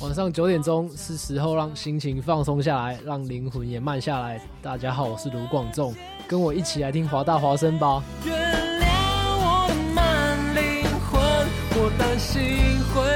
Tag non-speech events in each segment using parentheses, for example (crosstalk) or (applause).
晚上九点钟是时候让心情放松下来，让灵魂也慢下来。大家好，我是卢广仲，跟我一起来听华大华声吧。原谅我的慢灵魂，我担心会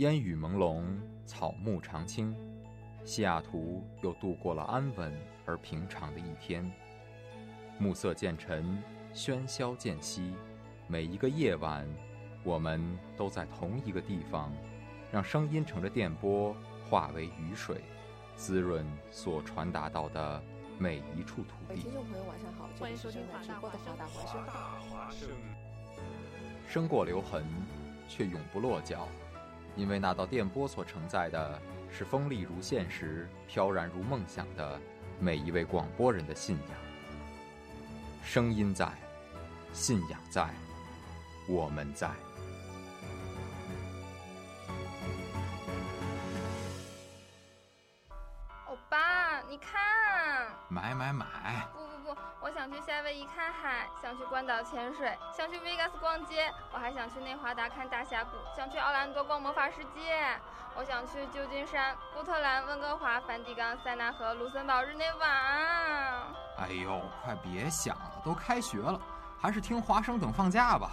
烟雨朦胧，草木常青，西雅图又度过了安稳而平常的一天。暮色渐沉，喧嚣渐息，每一个夜晚，我们都在同一个地方，让声音乘着电波化为雨水，滋润所传达到的每一处土地。听众朋友，晚上好，欢迎收听直播的华大华声。生过留痕，却永不落脚。因为那道电波所承载的是锋利如现实、飘然如梦想的每一位广播人的信仰。声音在，信仰在，我们在。欧巴，你看，买买买！不我想去夏威夷看海，想去关岛潜水，想去 Vegas 逛街，我还想去内华达看大峡谷，想去奥兰多逛魔法世界，我想去旧金山、波特兰、温哥华、梵蒂冈、塞纳河、卢森堡、日内瓦。哎呦，快别想了，都开学了，还是听华生等放假吧。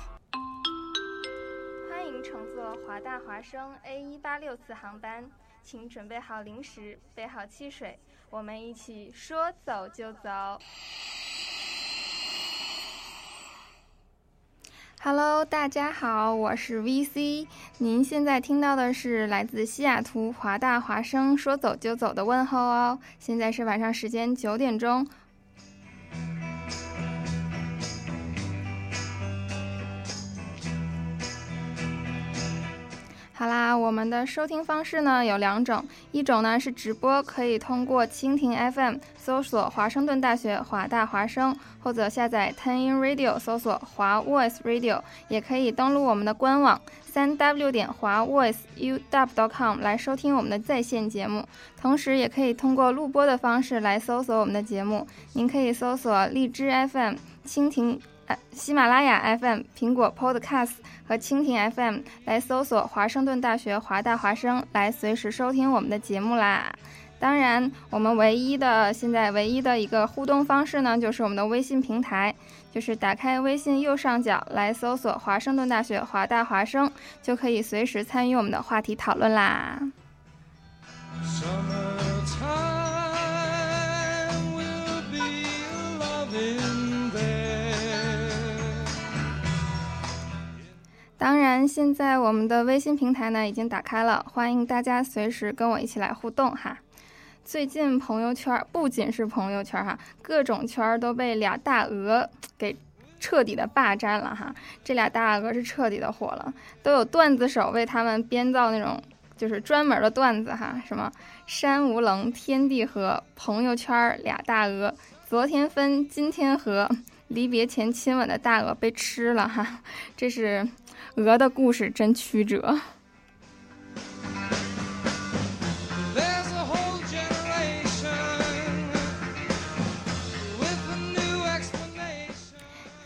欢迎乘坐华大华生 A 一八六次航班，请准备好零食，备好汽水，我们一起说走就走。Hello，大家好，我是 VC。您现在听到的是来自西雅图华大华生说走就走的问候哦。现在是晚上时间九点钟。好啦，我们的收听方式呢有两种，一种呢是直播，可以通过蜻蜓 FM 搜索华盛顿大学华大华声，或者下载 Ten In Radio 搜索华 Voice Radio，也可以登录我们的官网三 W 点华 Voice U W dot com 来收听我们的在线节目，同时也可以通过录播的方式来搜索我们的节目。您可以搜索荔枝 FM、蜻蜓。喜马拉雅 FM、苹果 Podcast 和蜻蜓 FM 来搜索华盛顿大学华大华声，来随时收听我们的节目啦。当然，我们唯一的现在唯一的一个互动方式呢，就是我们的微信平台，就是打开微信右上角来搜索华盛顿大学华大华声，就可以随时参与我们的话题讨论啦。当然，现在我们的微信平台呢已经打开了，欢迎大家随时跟我一起来互动哈。最近朋友圈不仅是朋友圈哈，各种圈都被俩大鹅给彻底的霸占了哈。这俩大鹅是彻底的火了，都有段子手为他们编造那种就是专门的段子哈，什么山无棱，天地合，朋友圈俩大鹅，昨天分，今天合，离别前亲吻的大鹅被吃了哈，这是。鹅的故事真曲折。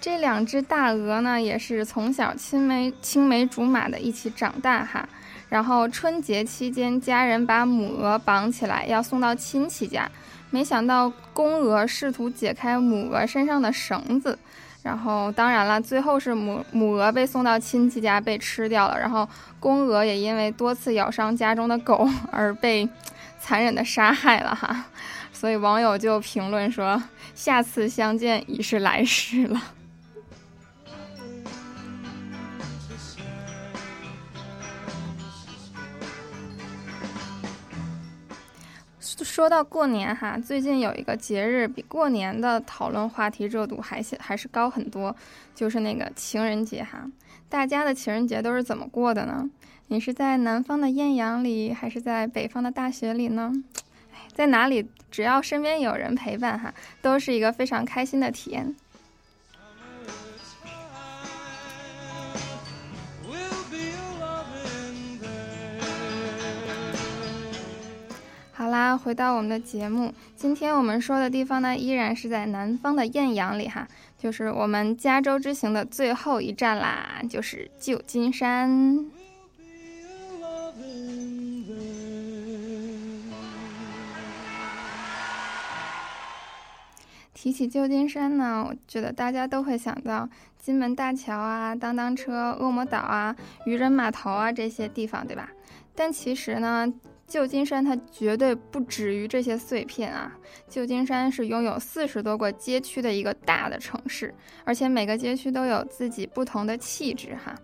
这两只大鹅呢，也是从小青梅青梅竹马的一起长大哈。然后春节期间，家人把母鹅绑起来要送到亲戚家，没想到公鹅试图解开母鹅身上的绳子。然后，当然了，最后是母母鹅被送到亲戚家被吃掉了，然后公鹅也因为多次咬伤家中的狗 (laughs) 而被残忍的杀害了哈。(laughs) 所以网友就评论说：“下次相见已是来世了。”说到过年哈，最近有一个节日比过年的讨论话题热度还还是高很多，就是那个情人节哈。大家的情人节都是怎么过的呢？你是在南方的艳阳里，还是在北方的大雪里呢？在哪里，只要身边有人陪伴哈，都是一个非常开心的体验。好啦，回到我们的节目，今天我们说的地方呢，依然是在南方的艳阳里哈，就是我们加州之行的最后一站啦，就是旧金山。提起旧金山呢，我觉得大家都会想到金门大桥啊、当当车、恶魔岛啊、渔人码头啊这些地方，对吧？但其实呢。旧金山它绝对不止于这些碎片啊！旧金山是拥有四十多个街区的一个大的城市，而且每个街区都有自己不同的气质哈。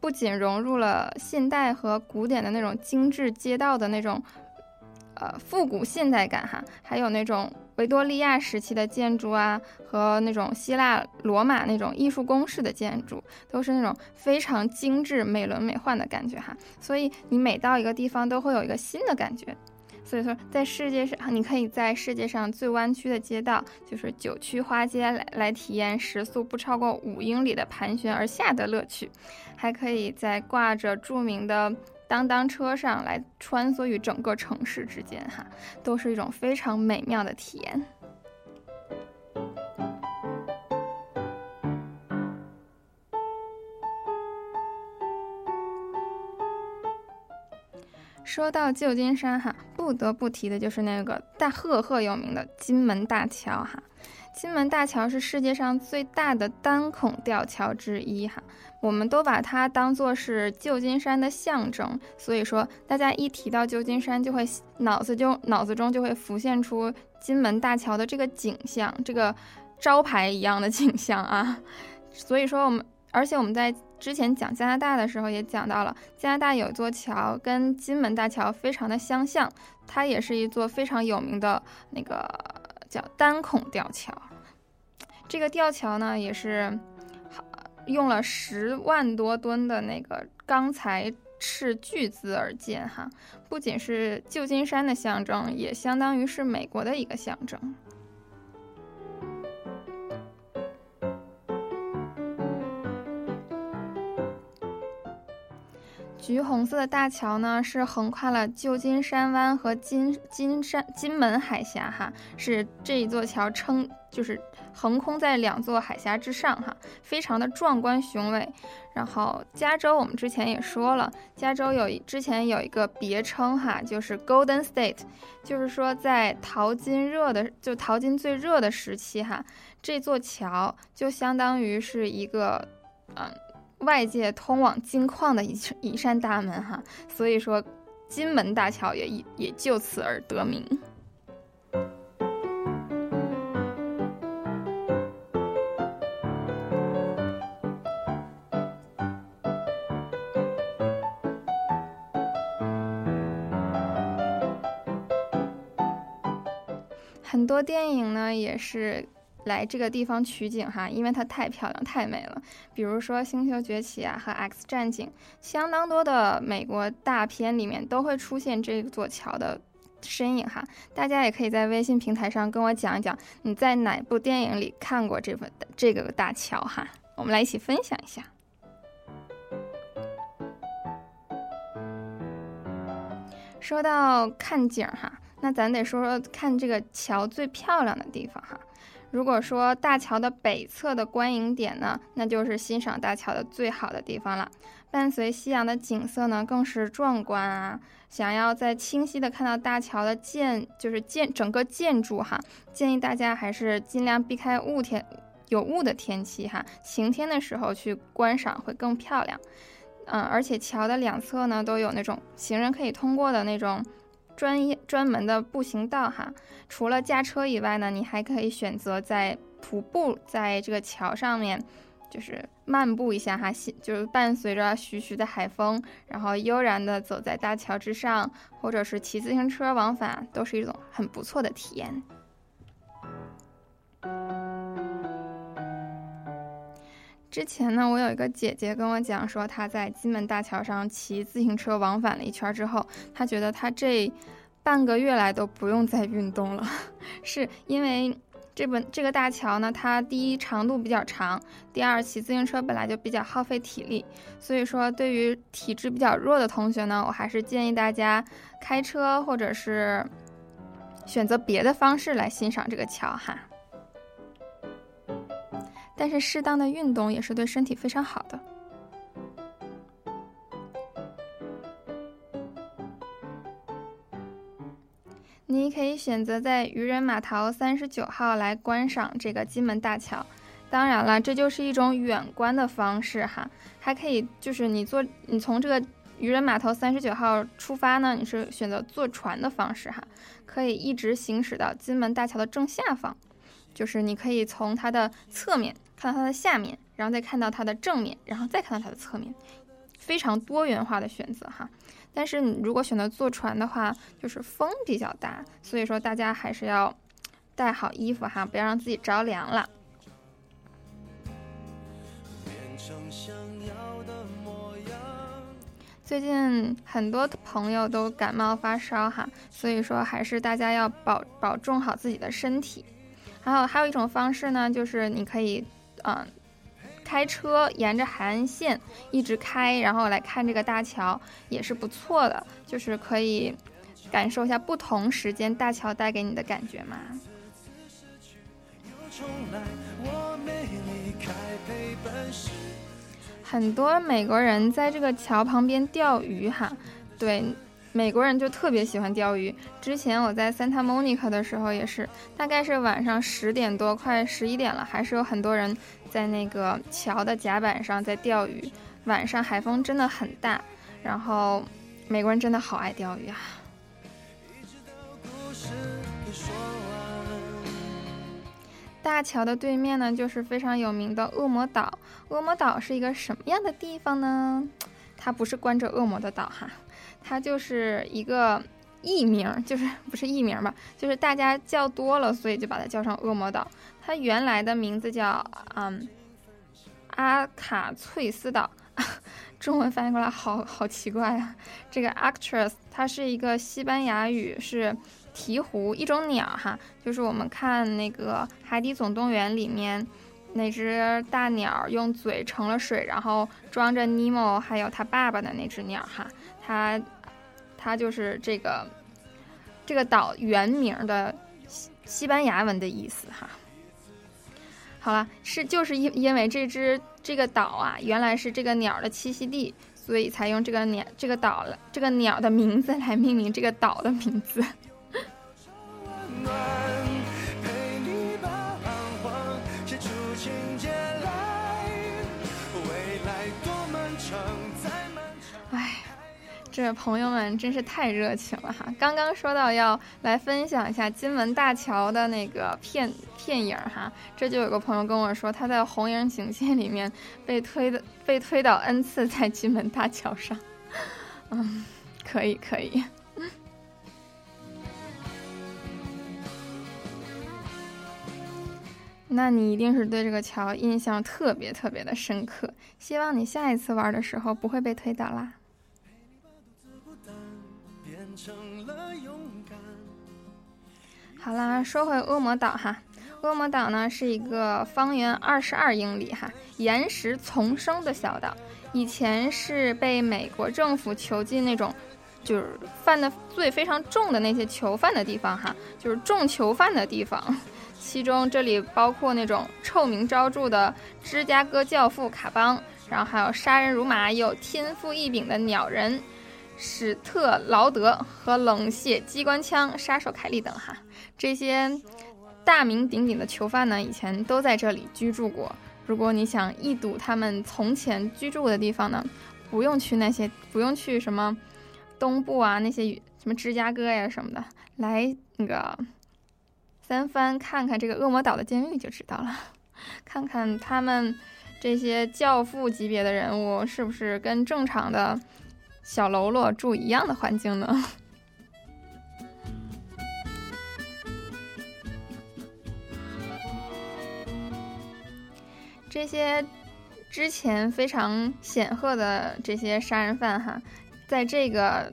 不仅融入了现代和古典的那种精致街道的那种。呃，复古现代感哈，还有那种维多利亚时期的建筑啊，和那种希腊罗马那种艺术宫式的建筑，都是那种非常精致、美轮美奂的感觉哈。所以你每到一个地方都会有一个新的感觉。所以说，在世界上，你可以在世界上最弯曲的街道，就是九曲花街来来体验时速不超过五英里的盘旋而下的乐趣，还可以在挂着著名的。当当车上来穿梭于整个城市之间，哈，都是一种非常美妙的体验。说到旧金山，哈，不得不提的就是那个大赫赫有名的金门大桥，哈。金门大桥是世界上最大的单孔吊桥之一，哈，我们都把它当做是旧金山的象征，所以说大家一提到旧金山，就会脑子就脑子中就会浮现出金门大桥的这个景象，这个招牌一样的景象啊。所以说我们，而且我们在之前讲加拿大的时候也讲到了，加拿大有一座桥跟金门大桥非常的相像，它也是一座非常有名的那个。叫单孔吊桥，这个吊桥呢也是用了十万多吨的那个钢材斥巨资而建哈，不仅是旧金山的象征，也相当于是美国的一个象征。橘红色的大桥呢，是横跨了旧金山湾和金金山金门海峡，哈，是这一座桥称就是横空在两座海峡之上，哈，非常的壮观雄伟。然后加州，我们之前也说了，加州有之前有一个别称，哈，就是 Golden State，就是说在淘金热的就淘金最热的时期，哈，这座桥就相当于是一个，嗯。外界通往金矿的一一扇大门哈，所以说金门大桥也也就此而得名。很多电影呢也是。来这个地方取景哈，因为它太漂亮、太美了。比如说《星球崛起》啊和《X 战警》，相当多的美国大片里面都会出现这座桥的身影哈。大家也可以在微信平台上跟我讲一讲，你在哪部电影里看过这部这个大桥哈？我们来一起分享一下。说到看景哈，那咱得说说看这个桥最漂亮的地方哈。如果说大桥的北侧的观影点呢，那就是欣赏大桥的最好的地方了。伴随夕阳的景色呢，更是壮观啊！想要在清晰的看到大桥的建，就是建整个建筑哈，建议大家还是尽量避开雾天有雾的天气哈，晴天的时候去观赏会更漂亮。嗯，而且桥的两侧呢，都有那种行人可以通过的那种。专业专门的步行道哈，除了驾车以外呢，你还可以选择在徒步在这个桥上面就是漫步一下哈，就是伴随着徐徐的海风，然后悠然的走在大桥之上，或者是骑自行车往返，都是一种很不错的体验。之前呢，我有一个姐姐跟我讲说，她在金门大桥上骑自行车往返了一圈之后，她觉得她这半个月来都不用再运动了，(laughs) 是因为。这本这个大桥呢，它第一长度比较长，第二骑自行车本来就比较耗费体力，所以说对于体质比较弱的同学呢，我还是建议大家开车或者是选择别的方式来欣赏这个桥哈。但是适当的运动也是对身体非常好的。你可以选择在渔人码头三十九号来观赏这个金门大桥，当然了，这就是一种远观的方式哈。还可以就是你坐，你从这个渔人码头三十九号出发呢，你是选择坐船的方式哈，可以一直行驶到金门大桥的正下方，就是你可以从它的侧面看到它的下面，然后再看到它的正面，然后再看到它的侧面，非常多元化的选择哈。但是你如果选择坐船的话，就是风比较大，所以说大家还是要带好衣服哈，不要让自己着凉了。最近很多朋友都感冒发烧哈，所以说还是大家要保保重好自己的身体。然后还有一种方式呢，就是你可以嗯。开车沿着海岸线一直开，然后来看这个大桥也是不错的，就是可以感受一下不同时间大桥带给你的感觉嘛。很多美国人在这个桥旁边钓鱼哈，对，美国人就特别喜欢钓鱼。之前我在 Santa Monica 的时候也是，大概是晚上十点多，快十一点了，还是有很多人。在那个桥的甲板上在钓鱼，晚上海风真的很大，然后美国人真的好爱钓鱼啊。大桥的对面呢，就是非常有名的恶魔岛。恶魔岛是一个什么样的地方呢？它不是关着恶魔的岛哈，它就是一个艺名，就是 (laughs) 不是艺名吧，就是大家叫多了，所以就把它叫成恶魔岛。它原来的名字叫嗯阿卡翠斯岛，(laughs) 中文翻译过来好好奇怪啊。这个 actress 它是一个西班牙语，是鹈鹕一种鸟哈，就是我们看那个《海底总动员》里面那只大鸟用嘴盛了水，然后装着尼莫还有他爸爸的那只鸟哈，它它就是这个这个岛原名的西西班牙文的意思哈。好了，是就是因因为这只这个岛啊，原来是这个鸟的栖息地，所以才用这个鸟这个岛了这个鸟的名字来命名这个岛的名字。(laughs) 这朋友们真是太热情了哈！刚刚说到要来分享一下金门大桥的那个片片影哈，这就有个朋友跟我说，他在红影警戒里面被推的被推倒 n 次在金门大桥上。嗯，可以可以。(laughs) 那你一定是对这个桥印象特别特别的深刻，希望你下一次玩的时候不会被推倒啦。了勇敢好啦，说回恶魔岛哈，恶魔岛呢是一个方圆二十二英里哈岩石丛生的小岛，以前是被美国政府囚禁那种，就是犯的罪非常重的那些囚犯的地方哈，就是重囚犯的地方，(laughs) 其中这里包括那种臭名昭著的芝加哥教父卡邦，然后还有杀人如麻又天赋异禀的鸟人。史特劳德和冷血机关枪杀手凯利等哈，这些大名鼎鼎的囚犯呢，以前都在这里居住过。如果你想一睹他们从前居住的地方呢，不用去那些，不用去什么东部啊，那些什么芝加哥呀什么的，来那个三藩看看这个恶魔岛的监狱就知道了，看看他们这些教父级别的人物，是不是跟正常的小喽啰住一样的环境呢？(laughs) 这些之前非常显赫的这些杀人犯哈，在这个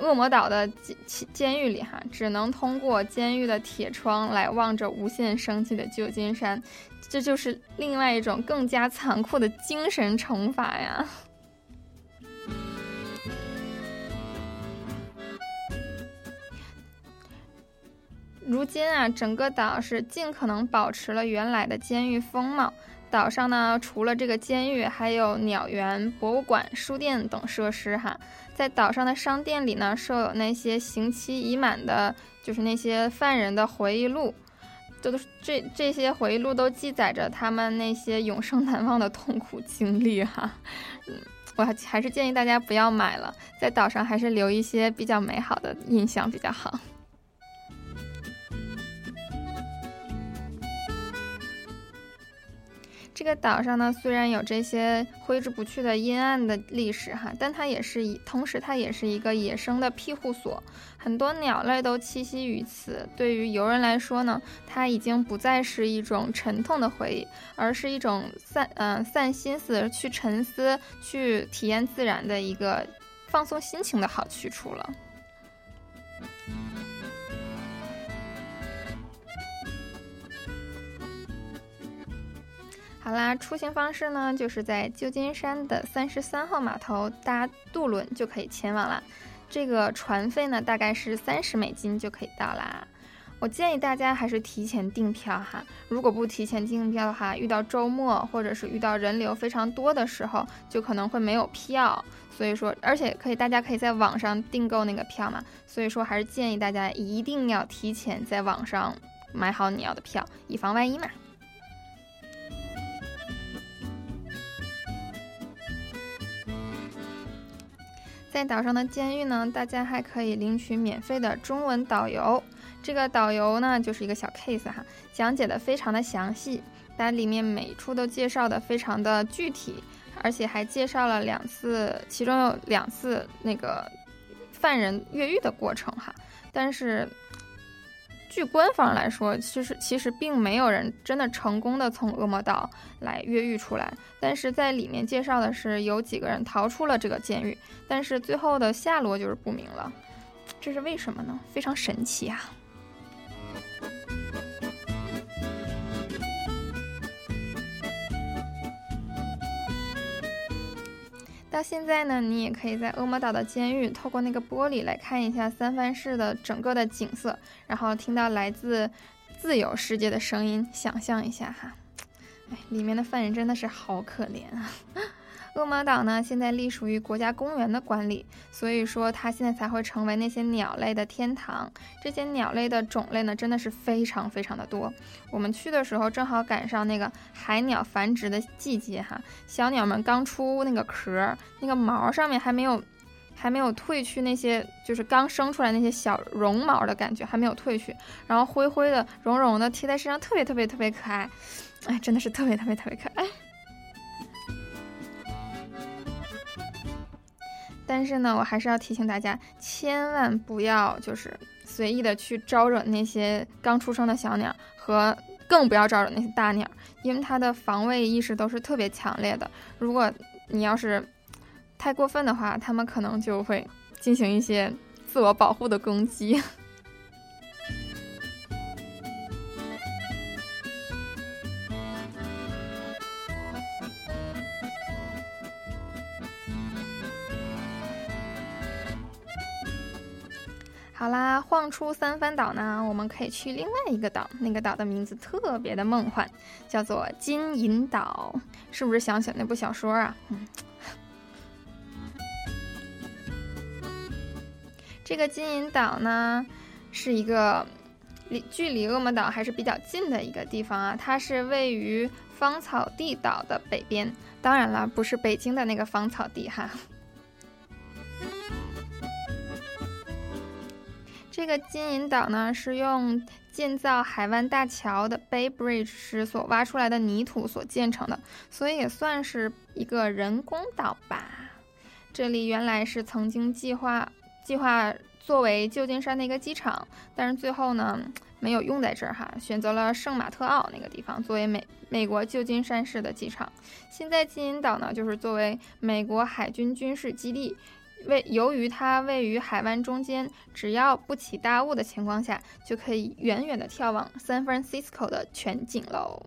恶魔岛的监监狱里哈，只能通过监狱的铁窗来望着无限生机的旧金山，这就是另外一种更加残酷的精神惩罚呀。如今啊，整个岛是尽可能保持了原来的监狱风貌。岛上呢，除了这个监狱，还有鸟园、博物馆、书店等设施。哈，在岛上的商店里呢，设有那些刑期已满的，就是那些犯人的回忆录。这都是这这些回忆录都记载着他们那些永生难忘的痛苦经历。哈，嗯，我还还是建议大家不要买了，在岛上还是留一些比较美好的印象比较好。这个岛上呢，虽然有这些挥之不去的阴暗的历史哈，但它也是以同时它也是一个野生的庇护所，很多鸟类都栖息于此。对于游人来说呢，它已经不再是一种沉痛的回忆，而是一种散嗯散心思、去沉思、去体验自然的一个放松心情的好去处了。好啦，出行方式呢，就是在旧金山的三十三号码头搭渡轮就可以前往啦。这个船费呢，大概是三十美金就可以到啦。我建议大家还是提前订票哈，如果不提前订票的话，遇到周末或者是遇到人流非常多的时候，就可能会没有票。所以说，而且可以，大家可以在网上订购那个票嘛。所以说，还是建议大家一定要提前在网上买好你要的票，以防万一嘛。在岛上的监狱呢，大家还可以领取免费的中文导游。这个导游呢，就是一个小 case 哈，讲解的非常的详细，把里面每一处都介绍的非常的具体，而且还介绍了两次，其中有两次那个犯人越狱的过程哈，但是。据官方来说，其实其实并没有人真的成功的从恶魔岛来越狱出来。但是在里面介绍的是有几个人逃出了这个监狱，但是最后的下落就是不明了。这是为什么呢？非常神奇啊！到现在呢，你也可以在恶魔岛的监狱透过那个玻璃来看一下三藩市的整个的景色，然后听到来自自由世界的声音，想象一下哈，哎，里面的犯人真的是好可怜啊。恶魔岛呢，现在隶属于国家公园的管理，所以说它现在才会成为那些鸟类的天堂。这些鸟类的种类呢，真的是非常非常的多。我们去的时候正好赶上那个海鸟繁殖的季节哈，小鸟们刚出那个壳，那个毛上面还没有还没有褪去那些就是刚生出来那些小绒毛的感觉还没有褪去，然后灰灰的绒绒的贴在身上，特别特别特别可爱。哎，真的是特别特别特别可爱。但是呢，我还是要提醒大家，千万不要就是随意的去招惹那些刚出生的小鸟，和更不要招惹那些大鸟，因为它的防卫意识都是特别强烈的。如果你要是太过分的话，它们可能就会进行一些自我保护的攻击。好啦，晃出三番岛呢，我们可以去另外一个岛。那个岛的名字特别的梦幻，叫做金银岛，是不是想起那部小说啊？嗯，这个金银岛呢，是一个离距离恶魔岛还是比较近的一个地方啊。它是位于芳草地岛的北边，当然了，不是北京的那个芳草地哈。这个金银岛呢，是用建造海湾大桥的 Bay Bridge 时所挖出来的泥土所建成的，所以也算是一个人工岛吧。这里原来是曾经计划计划作为旧金山的一个机场，但是最后呢没有用在这儿哈，选择了圣马特奥那个地方作为美美国旧金山市的机场。现在金银岛呢，就是作为美国海军军事基地。位由于它位于海湾中间，只要不起大雾的情况下，就可以远远的眺望 San Francisco 的全景喽。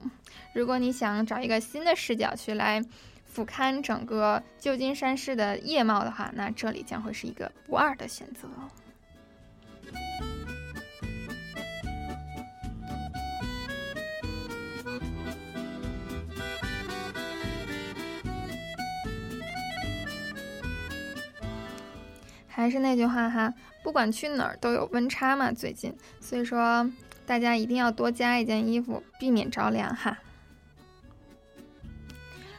如果你想找一个新的视角去来俯瞰整个旧金山市的夜貌的话，那这里将会是一个不二的选择。还是那句话哈，不管去哪儿都有温差嘛，最近，所以说大家一定要多加一件衣服，避免着凉哈。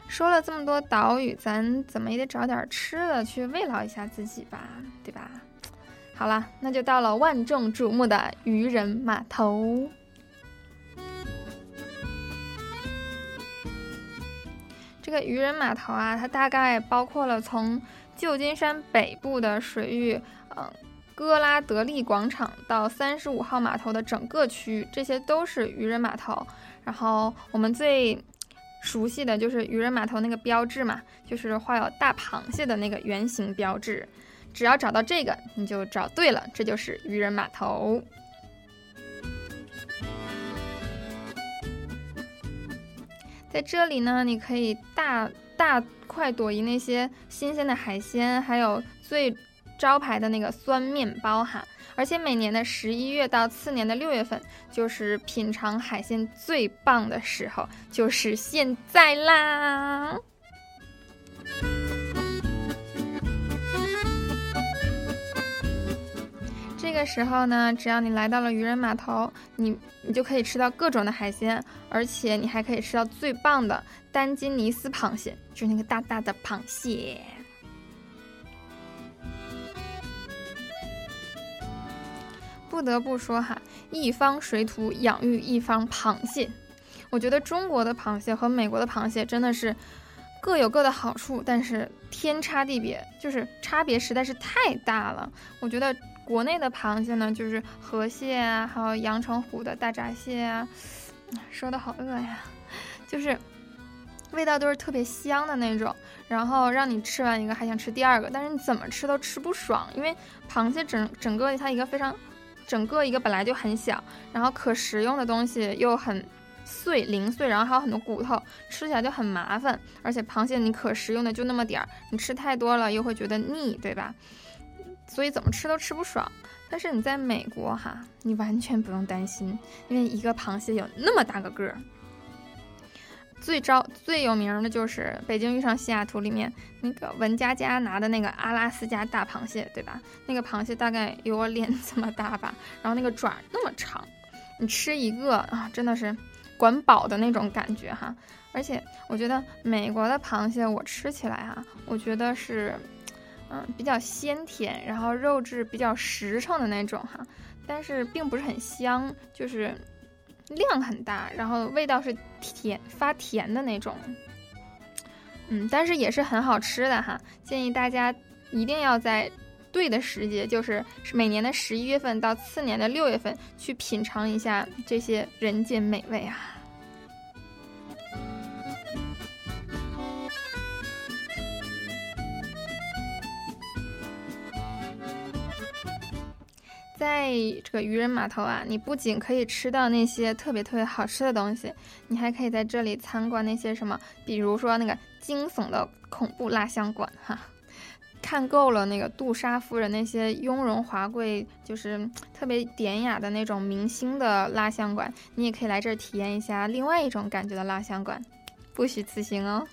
说了这么多岛屿，咱怎么也得找点吃的去慰劳一下自己吧，对吧？好了，那就到了万众瞩目的渔人码头。这个渔人码头啊，它大概包括了从。旧金山北部的水域，嗯，戈拉德利广场到三十五号码头的整个区域，这些都是渔人码头。然后我们最熟悉的就是渔人码头那个标志嘛，就是画有大螃蟹的那个圆形标志。只要找到这个，你就找对了，这就是渔人码头。在这里呢，你可以大大。快朵颐那些新鲜的海鲜，还有最招牌的那个酸面包哈！而且每年的十一月到次年的六月份，就是品尝海鲜最棒的时候，就是现在啦！这个时候呢，只要你来到了渔人码头，你你就可以吃到各种的海鲜，而且你还可以吃到最棒的丹金尼斯螃蟹，就是那个大大的螃蟹。不得不说哈，一方水土养育一方螃蟹，我觉得中国的螃蟹和美国的螃蟹真的是各有各的好处，但是天差地别，就是差别实在是太大了。我觉得。国内的螃蟹呢，就是河蟹啊，还有阳澄湖的大闸蟹啊，(sighs) 说的好饿呀，(laughs) 就是味道都是特别香的那种，然后让你吃完一个还想吃第二个，但是你怎么吃都吃不爽，因为螃蟹整整个它一个非常，整个一个本来就很小，然后可食用的东西又很碎零碎，然后还有很多骨头，吃起来就很麻烦，而且螃蟹你可食用的就那么点儿，你吃太多了又会觉得腻，对吧？所以怎么吃都吃不爽，但是你在美国哈，你完全不用担心，因为一个螃蟹有那么大个个儿。最招最有名的就是《北京遇上西雅图》里面那个文佳佳拿的那个阿拉斯加大螃蟹，对吧？那个螃蟹大概有我脸 (laughs) 这么大吧，然后那个爪那么长，你吃一个啊，真的是管饱的那种感觉哈。而且我觉得美国的螃蟹我吃起来哈，我觉得是。嗯，比较鲜甜，然后肉质比较实诚的那种哈，但是并不是很香，就是量很大，然后味道是甜发甜的那种。嗯，但是也是很好吃的哈，建议大家一定要在对的时节，就是每年的十一月份到次年的六月份去品尝一下这些人间美味啊。在这个渔人码头啊，你不仅可以吃到那些特别特别好吃的东西，你还可以在这里参观那些什么，比如说那个惊悚的恐怖蜡像馆哈。看够了那个杜莎夫人那些雍容华贵，就是特别典雅的那种明星的蜡像馆，你也可以来这儿体验一下另外一种感觉的蜡像馆，不虚此行哦。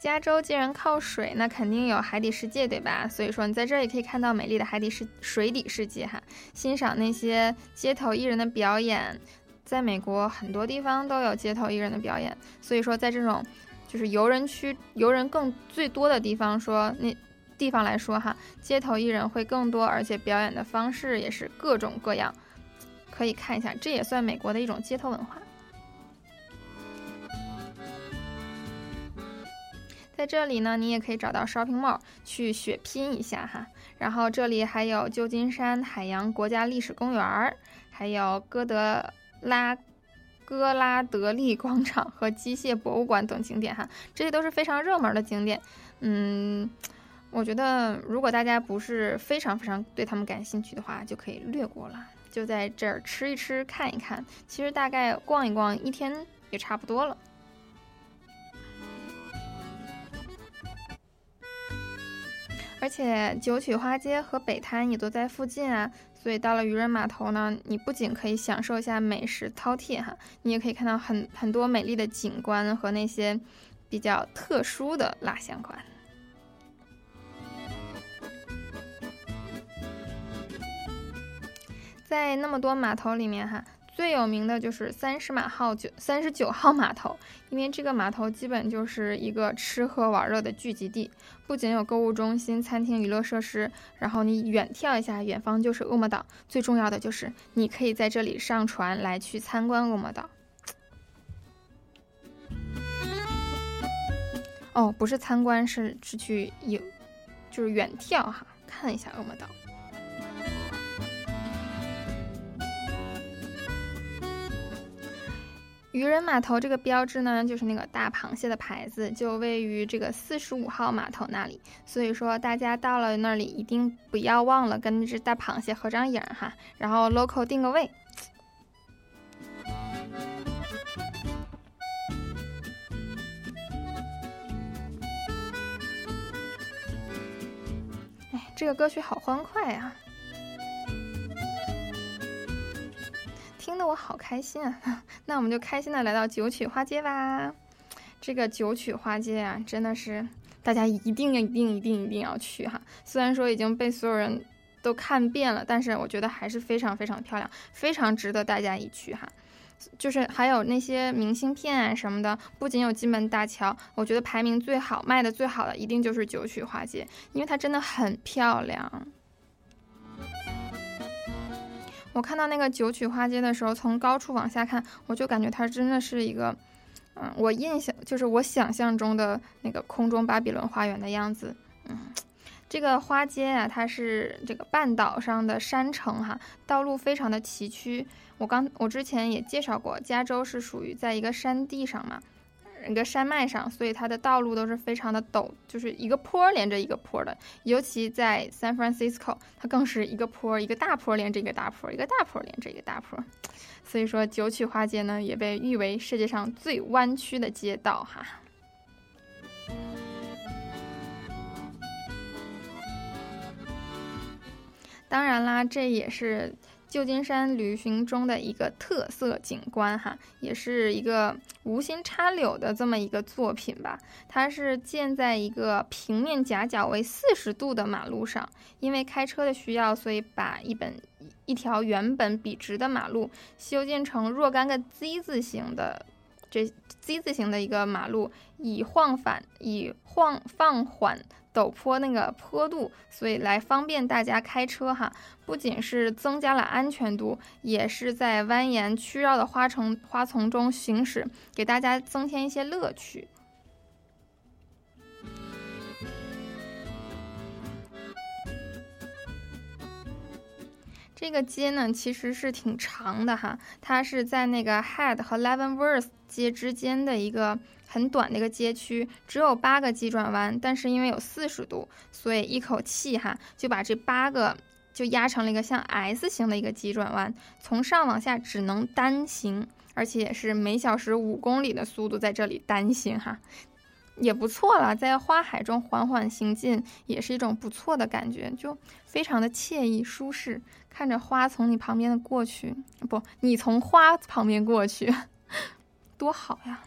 加州既然靠水，那肯定有海底世界，对吧？所以说你在这儿也可以看到美丽的海底世水底世界哈，欣赏那些街头艺人的表演。在美国很多地方都有街头艺人的表演，所以说在这种就是游人区游人更最多的地方，说那地方来说哈，街头艺人会更多，而且表演的方式也是各种各样，可以看一下，这也算美国的一种街头文化。在这里呢，你也可以找到 shopping mall 去血拼一下哈。然后这里还有旧金山海洋国家历史公园儿，还有哥德拉哥拉德利广场和机械博物馆等景点哈，这些都是非常热门的景点。嗯，我觉得如果大家不是非常非常对他们感兴趣的话，就可以略过了，就在这儿吃一吃，看一看。其实大概逛一逛，一天也差不多了。而且九曲花街和北滩也都在附近啊，所以到了渔人码头呢，你不仅可以享受一下美食饕餮哈，你也可以看到很很多美丽的景观和那些比较特殊的蜡像馆。在那么多码头里面哈。最有名的就是三十码号九三十九号码头，因为这个码头基本就是一个吃喝玩乐的聚集地，不仅有购物中心、餐厅、娱乐设施，然后你远眺一下，远方就是恶魔岛。最重要的就是你可以在这里上船来去参观恶魔岛。哦，不是参观，是是去有，就是远眺哈，看一下恶魔岛。渔人码头这个标志呢，就是那个大螃蟹的牌子，就位于这个四十五号码头那里。所以说，大家到了那里一定不要忘了跟那只大螃蟹合张影哈，然后 local 定个位。哎，这个歌曲好欢快呀！听得我好开心啊！(laughs) 那我们就开心的来到九曲花街吧。这个九曲花街啊，真的是大家一定、一定、一定、一定要去哈。虽然说已经被所有人都看遍了，但是我觉得还是非常非常漂亮，非常值得大家一去哈。就是还有那些明信片啊什么的，不仅有金门大桥，我觉得排名最好、卖的最好的一定就是九曲花街，因为它真的很漂亮。我看到那个九曲花街的时候，从高处往下看，我就感觉它真的是一个，嗯，我印象就是我想象中的那个空中巴比伦花园的样子。嗯，这个花街啊，它是这个半岛上的山城哈，道路非常的崎岖。我刚我之前也介绍过，加州是属于在一个山地上嘛。一个山脉上，所以它的道路都是非常的陡，就是一个坡连着一个坡的。尤其在 San Francisco，它更是一个坡一个大坡连着一个大坡，一个大坡连着一个大坡。所以说，九曲花街呢也被誉为世界上最弯曲的街道哈。当然啦，这也是。旧金山旅行中的一个特色景观，哈，也是一个无心插柳的这么一个作品吧。它是建在一个平面夹角为四十度的马路上，因为开车的需要，所以把一本一条原本笔直的马路修建成若干个 Z 字形的这 Z 字形的一个马路，以晃反以晃放缓。陡坡那个坡度，所以来方便大家开车哈。不仅是增加了安全度，也是在蜿蜒曲绕的花丛花丛中行驶，给大家增添一些乐趣。这个街呢，其实是挺长的哈，它是在那个 Head 和 Leavenworth 街之间的一个。很短的一个街区，只有八个急转弯，但是因为有四十度，所以一口气哈就把这八个就压成了一个像 S 型的一个急转弯，从上往下只能单行，而且也是每小时五公里的速度在这里单行哈，也不错了，在花海中缓缓行进也是一种不错的感觉，就非常的惬意舒适，看着花从你旁边的过去，不，你从花旁边过去，(laughs) 多好呀！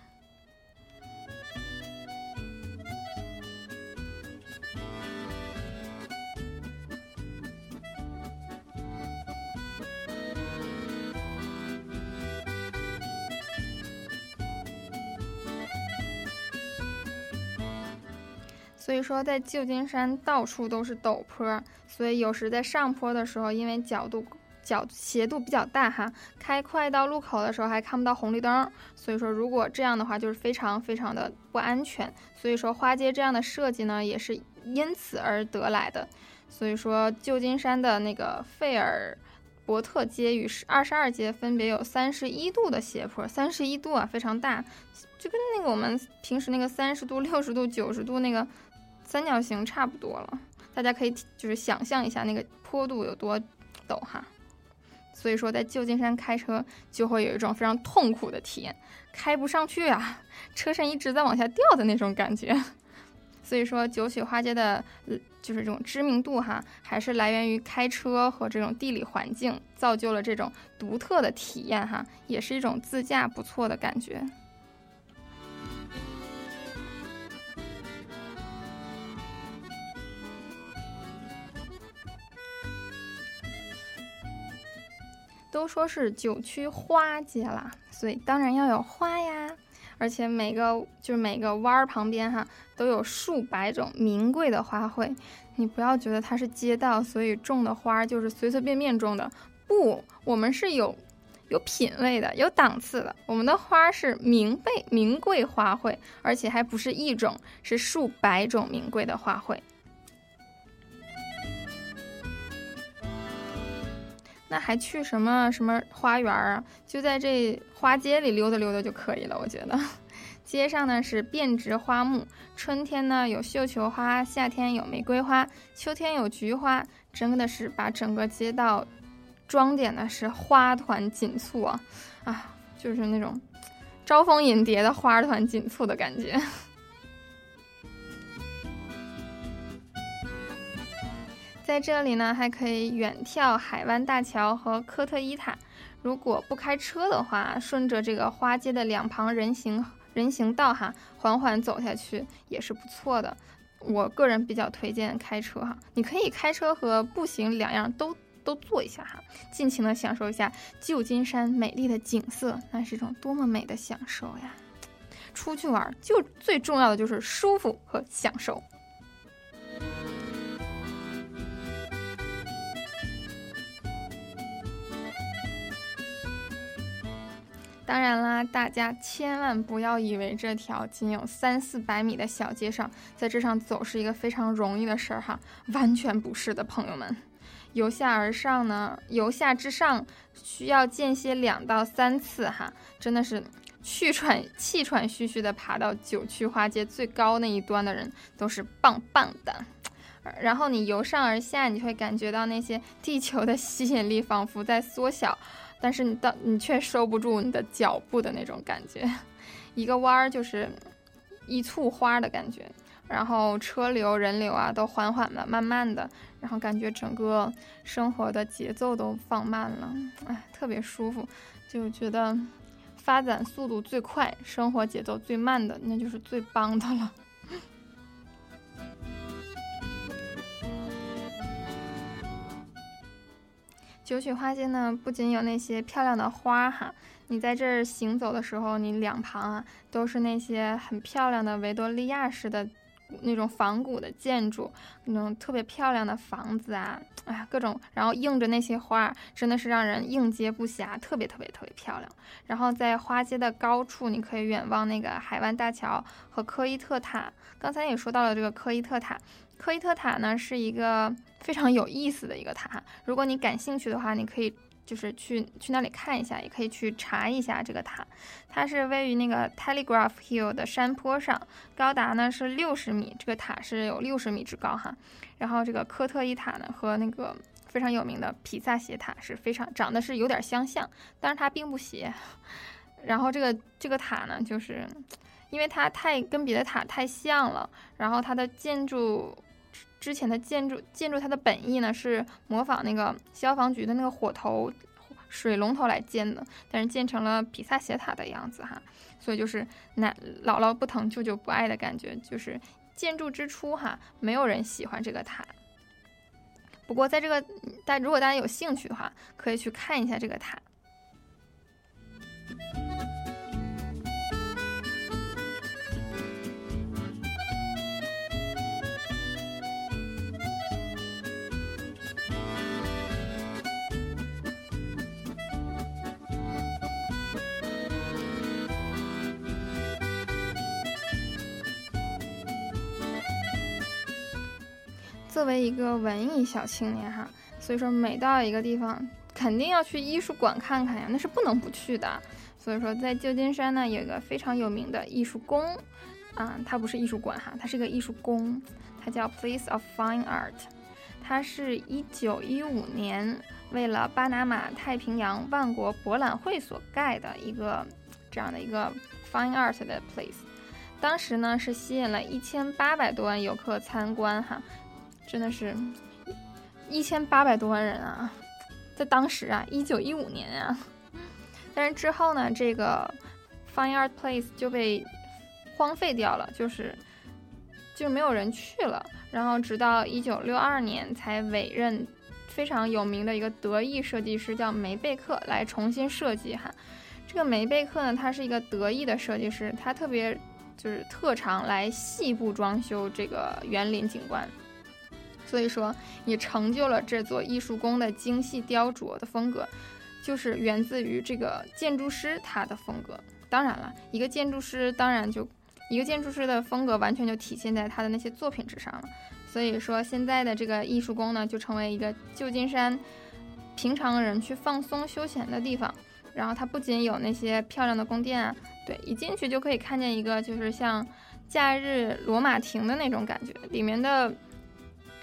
所以说在旧金山到处都是陡坡，所以有时在上坡的时候，因为角度角斜度比较大哈，开快到路口的时候还看不到红绿灯，所以说如果这样的话就是非常非常的不安全。所以说花街这样的设计呢，也是因此而得来的。所以说旧金山的那个费尔伯特街与二十二街分别有三十一度的斜坡，三十一度啊，非常大，就跟那个我们平时那个三十度、六十度、九十度那个三角形差不多了。大家可以就是想象一下那个坡度有多陡哈。所以说，在旧金山开车就会有一种非常痛苦的体验，开不上去啊，车身一直在往下掉的那种感觉。(laughs) 所以说，九曲花街的，就是这种知名度哈，还是来源于开车和这种地理环境造就了这种独特的体验哈，也是一种自驾不错的感觉。都说是九曲花街啦，所以当然要有花呀。而且每个就是每个弯儿旁边哈，都有数百种名贵的花卉。你不要觉得它是街道，所以种的花就是随随便便种的。不，我们是有有品位的，有档次的。我们的花是名贝名贵花卉，而且还不是一种，是数百种名贵的花卉。那还去什么什么花园啊？就在这花街里溜达溜达就可以了。我觉得，(laughs) 街上呢是遍植花木，春天呢有绣球花，夏天有玫瑰花，秋天有菊花，真的是把整个街道装点的是花团锦簇啊！啊，就是那种招蜂引蝶的花团锦簇的感觉。在这里呢，还可以远眺海湾大桥和科特伊塔。如果不开车的话，顺着这个花街的两旁人行人行道哈，缓缓走下去也是不错的。我个人比较推荐开车哈，你可以开车和步行两样都都做一下哈，尽情的享受一下旧金山美丽的景色，那是一种多么美的享受呀！出去玩就最重要的就是舒服和享受。当然啦，大家千万不要以为这条仅有三四百米的小街上，在这上走是一个非常容易的事儿哈，完全不是的，朋友们。由下而上呢，由下至上需要间歇两到三次哈，真的是气喘气喘吁吁的爬到九曲花街最高那一端的人都是棒棒的。然后你由上而下，你会感觉到那些地球的吸引力仿佛在缩小。但是你到你却收不住你的脚步的那种感觉，一个弯儿就是一簇花的感觉，然后车流人流啊都缓缓的、慢慢的，然后感觉整个生活的节奏都放慢了，哎，特别舒服，就觉得发展速度最快、生活节奏最慢的，那就是最棒的了。九曲花街呢，不仅有那些漂亮的花哈，你在这儿行走的时候，你两旁啊都是那些很漂亮的维多利亚式的那种仿古的建筑，那种特别漂亮的房子啊，哎，各种，然后映着那些花，真的是让人应接不暇，特别特别特别漂亮。然后在花街的高处，你可以远望那个海湾大桥和科伊特塔。刚才也说到了这个科伊特塔。科伊特塔呢是一个非常有意思的一个塔，如果你感兴趣的话，你可以就是去去那里看一下，也可以去查一下这个塔。它是位于那个 Telegraph Hill 的山坡上，高达呢是六十米，这个塔是有六十米之高哈。然后这个科特伊塔呢和那个非常有名的皮萨斜塔是非常长得是有点相像，但是它并不斜。然后这个这个塔呢，就是因为它太跟别的塔太像了，然后它的建筑。之前的建筑建筑它的本意呢是模仿那个消防局的那个火头水龙头来建的，但是建成了比萨斜塔的样子哈，所以就是奶姥姥不疼舅舅不爱的感觉，就是建筑之初哈，没有人喜欢这个塔。不过在这个大如果大家有兴趣的话，可以去看一下这个塔。作为一个文艺小青年哈，所以说每到一个地方，肯定要去艺术馆看看呀，那是不能不去的。所以说，在旧金山呢，有一个非常有名的艺术宫，啊，它不是艺术馆哈，它是个艺术宫，它叫 Place of Fine Art，它是一九一五年为了巴拿马太平洋万国博览会所盖的一个这样的一个 Fine Art 的 place，当时呢是吸引了一千八百多万游客参观哈。真的是，一千八百多万人啊，在当时啊，一九一五年啊，但是之后呢，这个 Fine Art Place 就被荒废掉了，就是就没有人去了。然后直到一九六二年才委任非常有名的一个德意设计师叫梅贝克来重新设计哈。这个梅贝克呢，他是一个德意的设计师，他特别就是特长来细部装修这个园林景观。所以说，也成就了这座艺术宫的精细雕琢的风格，就是源自于这个建筑师他的风格。当然了，一个建筑师当然就一个建筑师的风格完全就体现在他的那些作品之上了。所以说，现在的这个艺术宫呢，就成为一个旧金山平常人去放松休闲的地方。然后它不仅有那些漂亮的宫殿啊，对，一进去就可以看见一个就是像假日罗马亭的那种感觉，里面的。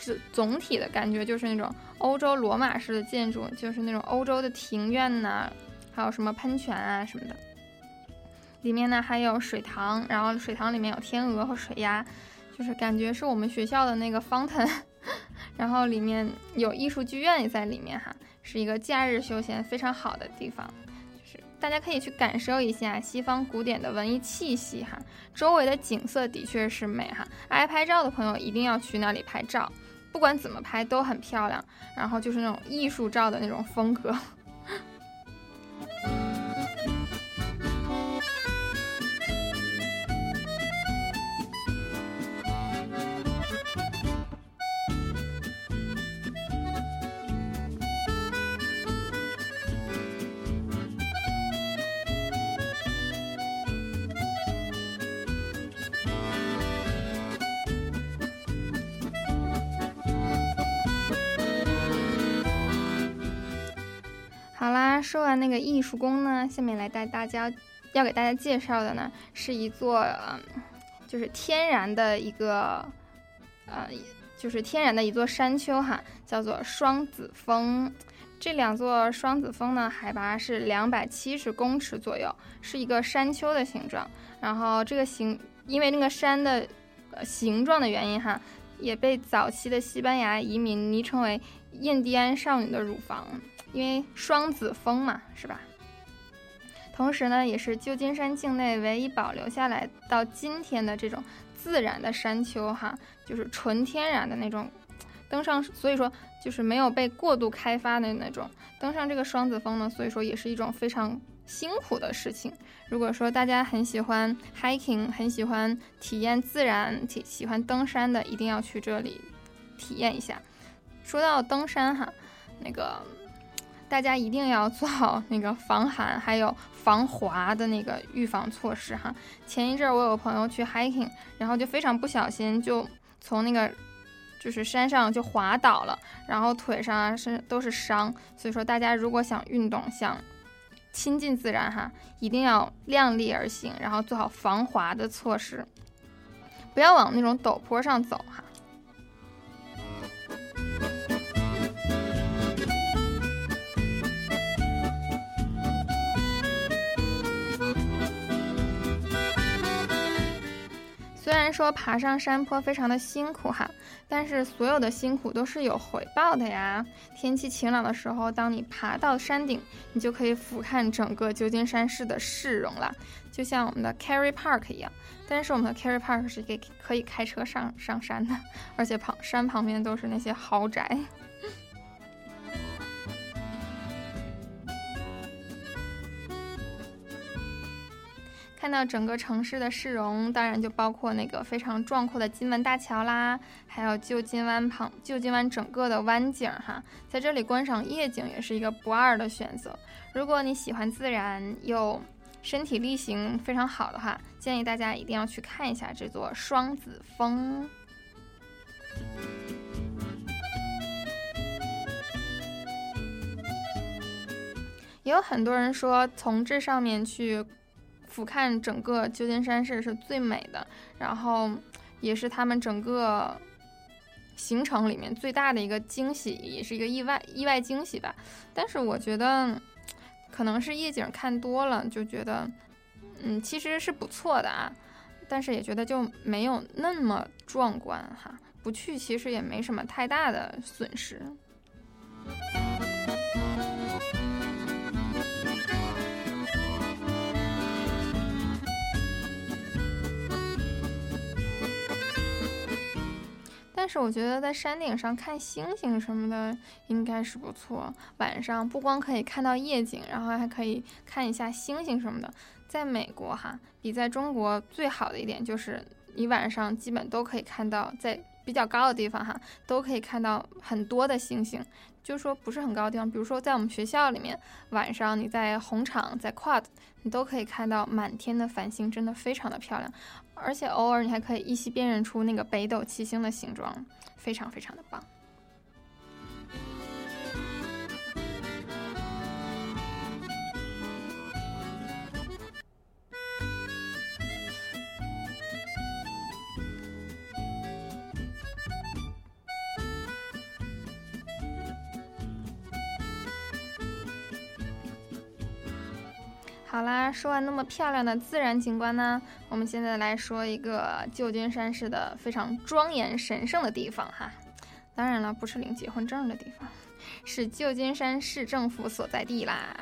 总总体的感觉就是那种欧洲罗马式的建筑，就是那种欧洲的庭院呐，还有什么喷泉啊什么的。里面呢还有水塘，然后水塘里面有天鹅和水鸭，就是感觉是我们学校的那个 fountain。(laughs) 然后里面有艺术剧院也在里面哈，是一个假日休闲非常好的地方，就是大家可以去感受一下西方古典的文艺气息哈。周围的景色的确是美哈，爱拍照的朋友一定要去那里拍照。不管怎么拍都很漂亮，然后就是那种艺术照的那种风格。说完那个艺术宫呢，下面来带大家要给大家介绍的呢，是一座嗯，就是天然的一个呃，就是天然的一座山丘哈，叫做双子峰。这两座双子峰呢，海拔是两百七十公尺左右，是一个山丘的形状。然后这个形，因为那个山的形状的原因哈，也被早期的西班牙移民昵称为印第安少女的乳房。因为双子峰嘛，是吧？同时呢，也是旧金山境内唯一保留下来到今天的这种自然的山丘哈，就是纯天然的那种。登上，所以说就是没有被过度开发的那种。登上这个双子峰呢，所以说也是一种非常辛苦的事情。如果说大家很喜欢 hiking，很喜欢体验自然，体喜欢登山的，一定要去这里体验一下。说到登山哈，那个。大家一定要做好那个防寒还有防滑的那个预防措施哈。前一阵儿我有朋友去 hiking，然后就非常不小心就从那个就是山上就滑倒了，然后腿上啊是都是伤。所以说大家如果想运动想亲近自然哈，一定要量力而行，然后做好防滑的措施，不要往那种陡坡上走哈。虽然说爬上山坡非常的辛苦哈，但是所有的辛苦都是有回报的呀。天气晴朗的时候，当你爬到山顶，你就可以俯瞰整个旧金山市的市容了，就像我们的 Carry Park 一样。但是我们的 Carry Park 是可以可以开车上上山的，而且旁山旁边都是那些豪宅。看到整个城市的市容，当然就包括那个非常壮阔的金门大桥啦，还有旧金湾旁，旧金湾整个的湾景哈，在这里观赏夜景也是一个不二的选择。如果你喜欢自然又身体力行非常好的话，建议大家一定要去看一下这座双子峰。也有很多人说从这上面去。俯瞰整个旧金山市是最美的，然后也是他们整个行程里面最大的一个惊喜，也是一个意外意外惊喜吧。但是我觉得可能是夜景看多了，就觉得嗯其实是不错的啊，但是也觉得就没有那么壮观哈。不去其实也没什么太大的损失。但是我觉得在山顶上看星星什么的应该是不错。晚上不光可以看到夜景，然后还可以看一下星星什么的。在美国哈，比在中国最好的一点就是你晚上基本都可以看到在。比较高的地方哈，都可以看到很多的星星。就说不是很高的地方，比如说在我们学校里面，晚上你在红场、在 Quad，你都可以看到满天的繁星，真的非常的漂亮。而且偶尔你还可以依稀辨认出那个北斗七星的形状，非常非常的棒。好啦，说完那么漂亮的自然景观呢，我们现在来说一个旧金山市的非常庄严神圣的地方哈。当然了，不是领结婚证的地方，是旧金山市政府所在地啦。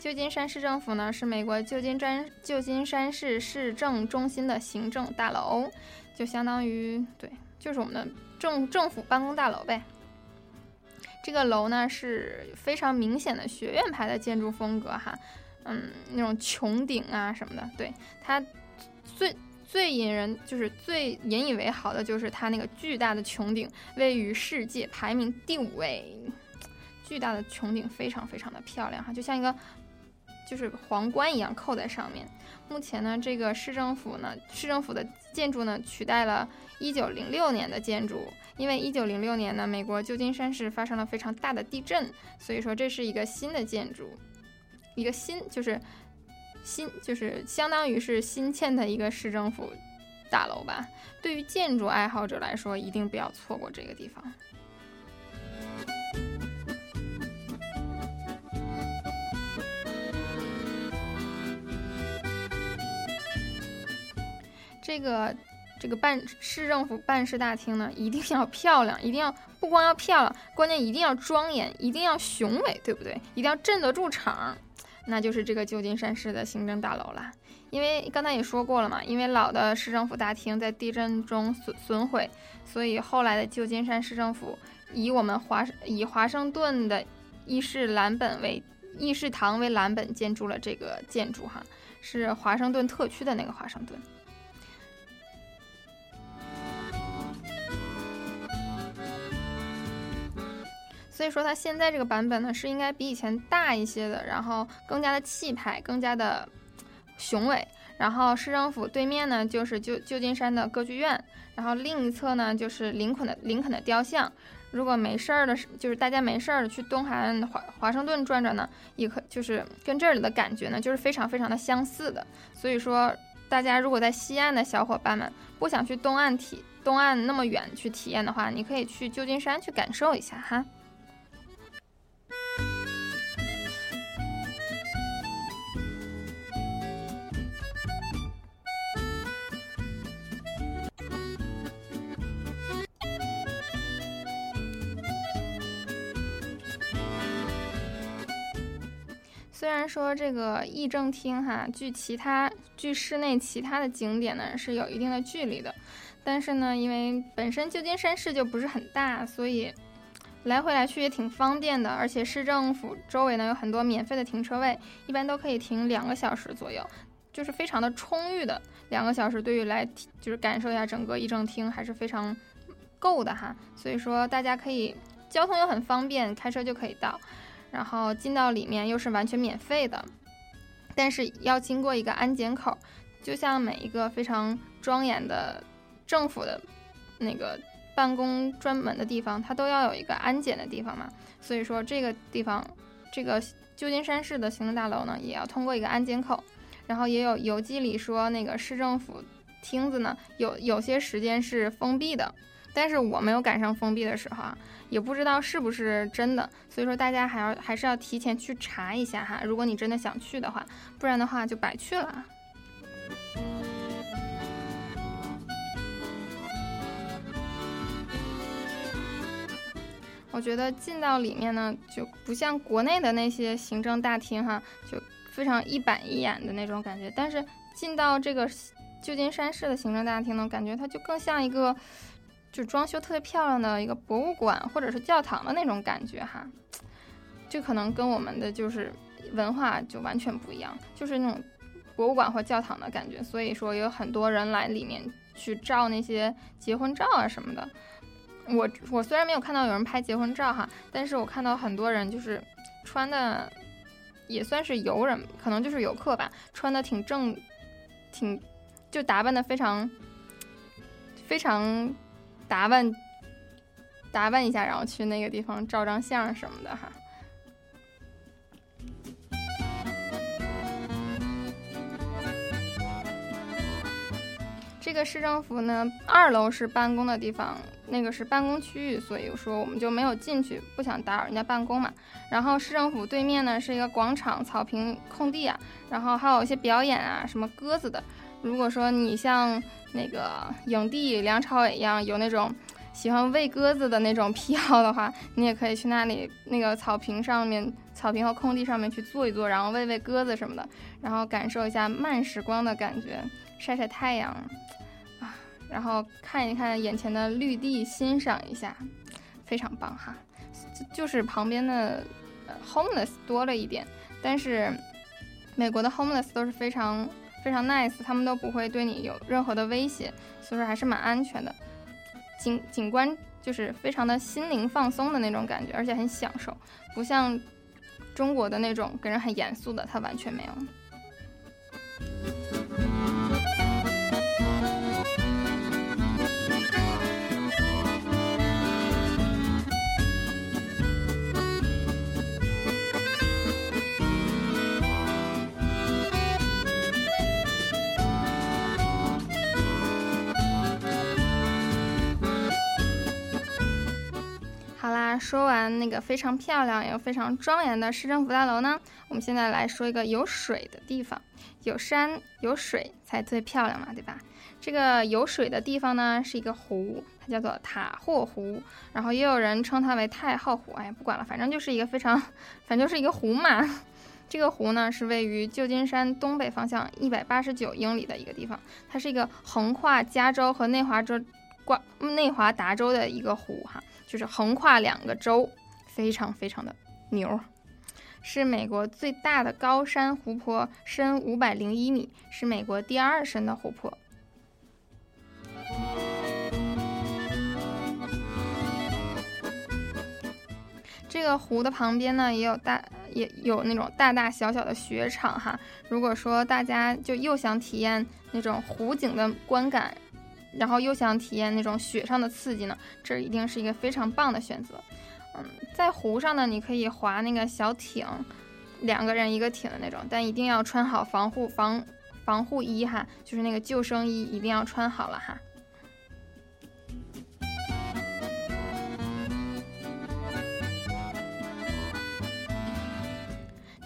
旧金山市政府呢，是美国旧金山旧金山市市政中心的行政大楼，就相当于对，就是我们的政政府办公大楼呗。这个楼呢是非常明显的学院派的建筑风格哈。嗯，那种穹顶啊什么的，对它最最引人就是最引以为豪的，就是它那个巨大的穹顶，位于世界排名第五位。巨大的穹顶非常非常的漂亮哈，就像一个就是皇冠一样扣在上面。目前呢，这个市政府呢，(laughs) 市政府的建筑呢，取代了一九零六年的建筑，因为一九零六年呢，美国旧金山市发生了非常大的地震，所以说这是一个新的建筑。一个新就是新就是相当于是新建的一个市政府大楼吧。对于建筑爱好者来说，一定不要错过这个地方。这个这个办市政府办事大厅呢，一定要漂亮，一定要不光要漂亮，关键一定要庄严，一定要雄伟，对不对？一定要镇得住场。那就是这个旧金山市的行政大楼了，因为刚才也说过了嘛，因为老的市政府大厅在地震中损损毁，所以后来的旧金山市政府以我们华以华盛顿的议事蓝本为议事堂为蓝本建筑了这个建筑哈，是华盛顿特区的那个华盛顿。所以说它现在这个版本呢，是应该比以前大一些的，然后更加的气派，更加的雄伟。然后市政府对面呢，就是旧旧金山的歌剧院，然后另一侧呢，就是林肯的林肯的雕像。如果没事儿的，就是大家没事儿去东海岸华华盛顿转转呢，也可就是跟这里的感觉呢，就是非常非常的相似的。所以说，大家如果在西岸的小伙伴们不想去东岸体东岸那么远去体验的话，你可以去旧金山去感受一下哈。虽然说这个议政厅哈，距其他距市内其他的景点呢是有一定的距离的，但是呢，因为本身旧金山市就不是很大，所以来回来去也挺方便的。而且市政府周围呢有很多免费的停车位，一般都可以停两个小时左右，就是非常的充裕的两个小时，对于来就是感受一下整个议政厅还是非常够的哈。所以说大家可以交通又很方便，开车就可以到。然后进到里面又是完全免费的，但是要经过一个安检口，就像每一个非常庄严的政府的那个办公专门的地方，它都要有一个安检的地方嘛。所以说这个地方这个旧金山市的行政大楼呢，也要通过一个安检口。然后也有游记里说，那个市政府厅子呢，有有些时间是封闭的，但是我没有赶上封闭的时候啊，也不知道是不是真的。所以说大家还要还是要提前去查一下哈，如果你真的想去的话，不然的话就白去了。我觉得进到里面呢，就不像国内的那些行政大厅哈，就非常一板一眼的那种感觉。但是进到这个旧金山市的行政大厅呢，感觉它就更像一个就装修特别漂亮的一个博物馆或者是教堂的那种感觉哈。这可能跟我们的就是文化就完全不一样，就是那种博物馆或教堂的感觉。所以说有很多人来里面去照那些结婚照啊什么的。我我虽然没有看到有人拍结婚照哈，但是我看到很多人就是穿的也算是游人，可能就是游客吧，穿的挺正，挺就打扮的非常非常打扮打扮一下，然后去那个地方照张相什么的哈。这个市政府呢，二楼是办公的地方。那个是办公区域，所以说我们就没有进去，不想打扰人家办公嘛。然后市政府对面呢是一个广场、草坪、空地啊，然后还有一些表演啊，什么鸽子的。如果说你像那个影帝梁朝伟一样，有那种喜欢喂鸽子的那种癖好的话，你也可以去那里那个草坪上面、草坪和空地上面去坐一坐，然后喂喂鸽子什么的，然后感受一下慢时光的感觉，晒晒太阳啊。然后看一看眼前的绿地，欣赏一下，非常棒哈。就是旁边的 homeless 多了一点，但是美国的 homeless 都是非常非常 nice，他们都不会对你有任何的威胁，所以说还是蛮安全的。景景观就是非常的心灵放松的那种感觉，而且很享受，不像中国的那种给人很严肃的，它完全没有。那说完那个非常漂亮又非常庄严的市政府大楼呢，我们现在来说一个有水的地方，有山有水才最漂亮嘛，对吧？这个有水的地方呢是一个湖，它叫做塔霍湖，然后也有人称它为太浩湖。哎，不管了，反正就是一个非常，反正就是一个湖嘛。这个湖呢是位于旧金山东北方向一百八十九英里的一个地方，它是一个横跨加州和内华州挂内华达州的一个湖哈。就是横跨两个州，非常非常的牛，是美国最大的高山湖泊，深五百零一米，是美国第二深的湖泊。这个湖的旁边呢，也有大也有那种大大小小的雪场哈。如果说大家就又想体验那种湖景的观感。然后又想体验那种雪上的刺激呢，这一定是一个非常棒的选择。嗯，在湖上呢，你可以划那个小艇，两个人一个艇的那种，但一定要穿好防护防防护衣哈，就是那个救生衣一定要穿好了哈。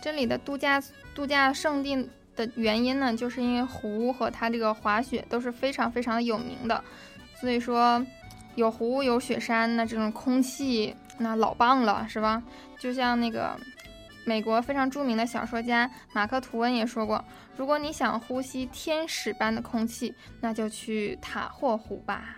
这里的度假度假胜地。的原因呢，就是因为湖和它这个滑雪都是非常非常的有名的，所以说有湖有雪山，那这种空气那老棒了，是吧？就像那个美国非常著名的小说家马克吐温也说过，如果你想呼吸天使般的空气，那就去塔霍湖吧。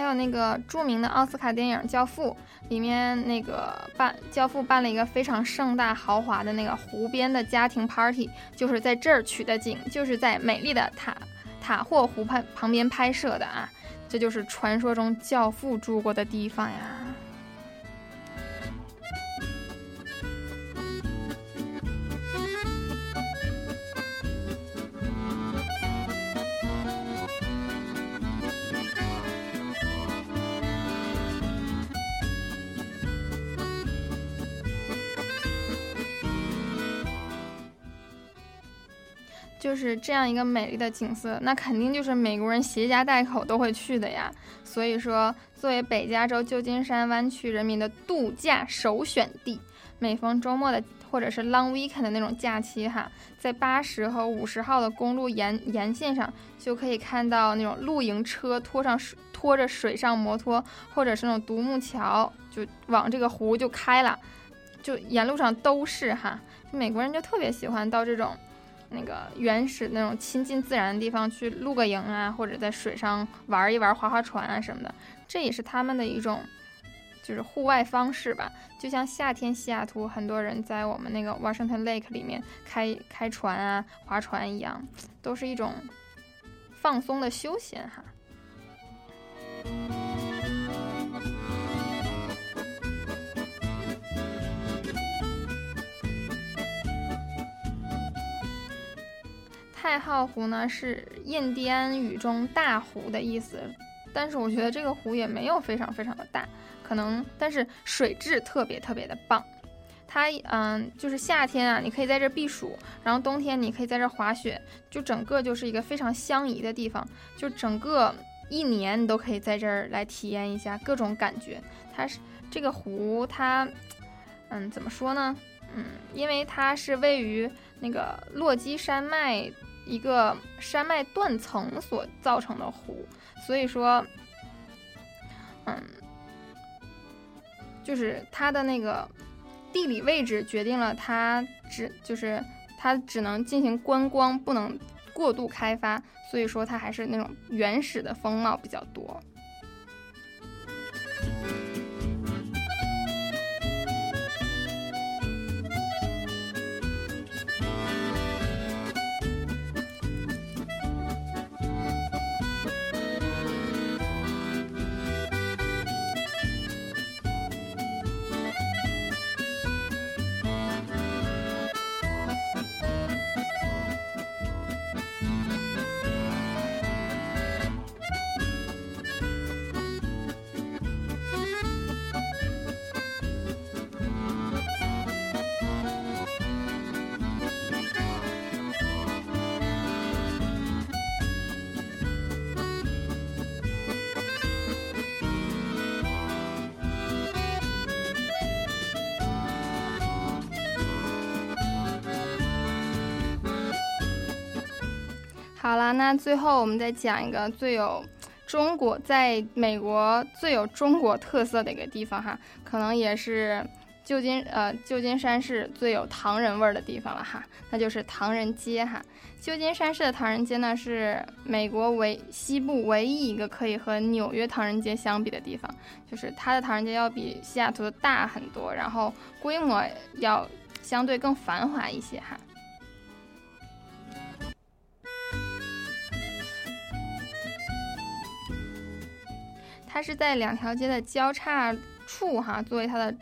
还有那个著名的奥斯卡电影《教父》里面那个办教父办了一个非常盛大豪华的那个湖边的家庭 party，就是在这儿取的景，就是在美丽的塔塔霍湖畔旁边拍摄的啊，这就是传说中教父住过的地方呀。就是这样一个美丽的景色，那肯定就是美国人携家带口都会去的呀。所以说，作为北加州旧金山湾区人民的度假首选地，每逢周末的或者是 long weekend 的那种假期哈，在八十和五十号的公路沿沿线上，就可以看到那种露营车拖上水拖着水上摩托，或者是那种独木桥，就往这个湖就开了，就沿路上都是哈。美国人就特别喜欢到这种。那个原始那种亲近自然的地方去露个营啊，或者在水上玩一玩划划船啊什么的，这也是他们的一种就是户外方式吧。就像夏天西雅图很多人在我们那个 Washington Lake 里面开开船啊、划船一样，都是一种放松的休闲哈。太浩湖呢是印第安语中大湖的意思，但是我觉得这个湖也没有非常非常的大，可能但是水质特别特别的棒。它嗯就是夏天啊，你可以在这避暑，然后冬天你可以在这滑雪，就整个就是一个非常相宜的地方，就整个一年你都可以在这儿来体验一下各种感觉。它是这个湖，它嗯怎么说呢？嗯，因为它是位于那个落基山脉。一个山脉断层所造成的湖，所以说，嗯，就是它的那个地理位置决定了它只就是它只能进行观光，不能过度开发，所以说它还是那种原始的风貌比较多。好了，那最后我们再讲一个最有中国在美国最有中国特色的一个地方哈，可能也是旧金呃旧金山市最有唐人味儿的地方了哈，那就是唐人街哈。旧金山市的唐人街呢是美国唯西部唯一一个可以和纽约唐人街相比的地方，就是它的唐人街要比西雅图的大很多，然后规模要相对更繁华一些哈。它是在两条街的交叉处，哈，作为它的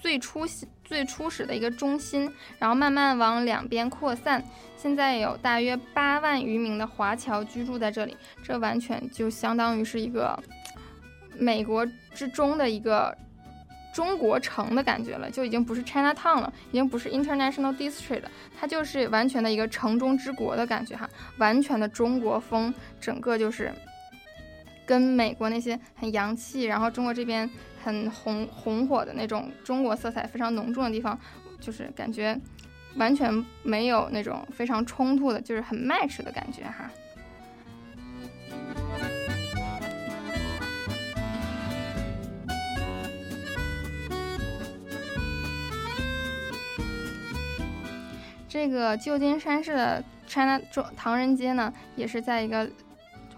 最初最初始的一个中心，然后慢慢往两边扩散。现在有大约八万余名的华侨居住在这里，这完全就相当于是一个美国之中的一个中国城的感觉了，就已经不是 China Town 了，已经不是 International District 了，它就是完全的一个城中之国的感觉，哈，完全的中国风，整个就是。跟美国那些很洋气，然后中国这边很红红火的那种中国色彩非常浓重的地方，就是感觉完全没有那种非常冲突的，就是很 match 的感觉哈。这个旧金山市的 China 中唐人街呢，也是在一个。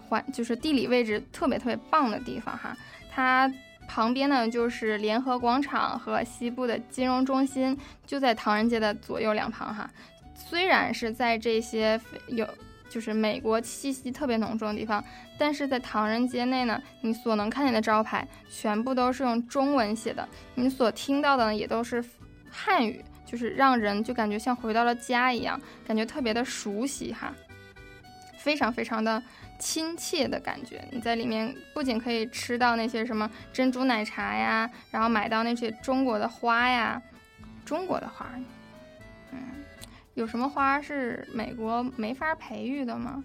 环就是地理位置特别特别棒的地方哈，它旁边呢就是联合广场和西部的金融中心，就在唐人街的左右两旁哈。虽然是在这些有就是美国气息特别浓重的地方，但是在唐人街内呢，你所能看见的招牌全部都是用中文写的，你所听到的呢也都是汉语，就是让人就感觉像回到了家一样，感觉特别的熟悉哈，非常非常的。亲切的感觉，你在里面不仅可以吃到那些什么珍珠奶茶呀，然后买到那些中国的花呀，中国的花，嗯，有什么花是美国没法培育的吗？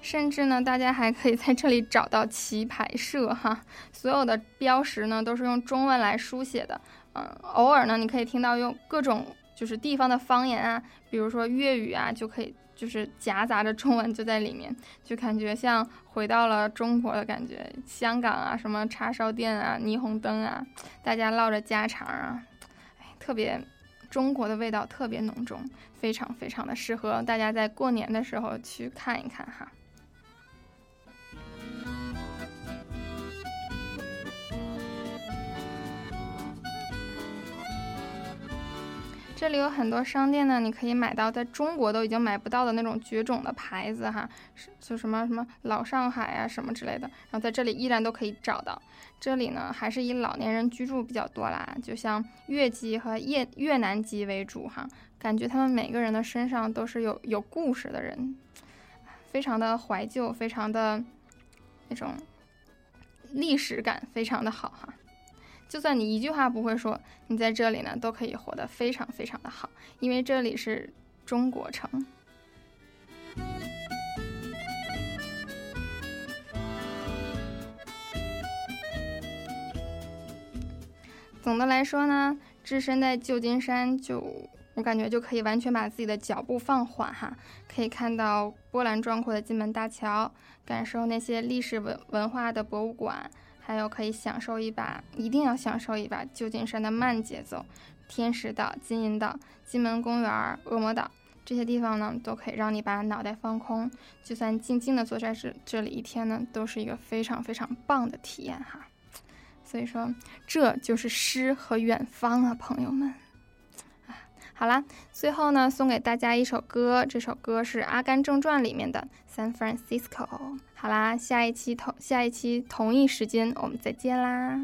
甚至呢，大家还可以在这里找到棋牌社哈，所有的标识呢都是用中文来书写的。嗯，偶尔呢，你可以听到用各种就是地方的方言啊，比如说粤语啊，就可以就是夹杂着中文就在里面，就感觉像回到了中国的感觉。香港啊，什么叉烧店啊、霓虹灯啊，大家唠着家常啊，哎，特别中国的味道特别浓重，非常非常的适合大家在过年的时候去看一看哈。这里有很多商店呢，你可以买到在中国都已经买不到的那种绝种的牌子哈，是就什么什么老上海啊什么之类的，然后在这里依然都可以找到。这里呢还是以老年人居住比较多啦，就像越籍和越越南籍为主哈，感觉他们每个人的身上都是有有故事的人，非常的怀旧，非常的那种历史感非常的好哈。就算你一句话不会说，你在这里呢都可以活得非常非常的好，因为这里是中国城。总的来说呢，置身在旧金山，就我感觉就可以完全把自己的脚步放缓哈，可以看到波澜壮阔的金门大桥，感受那些历史文文化的博物馆。还有可以享受一把，一定要享受一把旧金山的慢节奏。天使岛、金银岛、金门公园、恶魔岛这些地方呢，都可以让你把脑袋放空。就算静静的坐在这这里一天呢，都是一个非常非常棒的体验哈。所以说，这就是诗和远方啊，朋友们。好啦，最后呢，送给大家一首歌，这首歌是《阿甘正传》里面的《San Francisco》。好啦，下一期同下一期同一时间我们再见啦。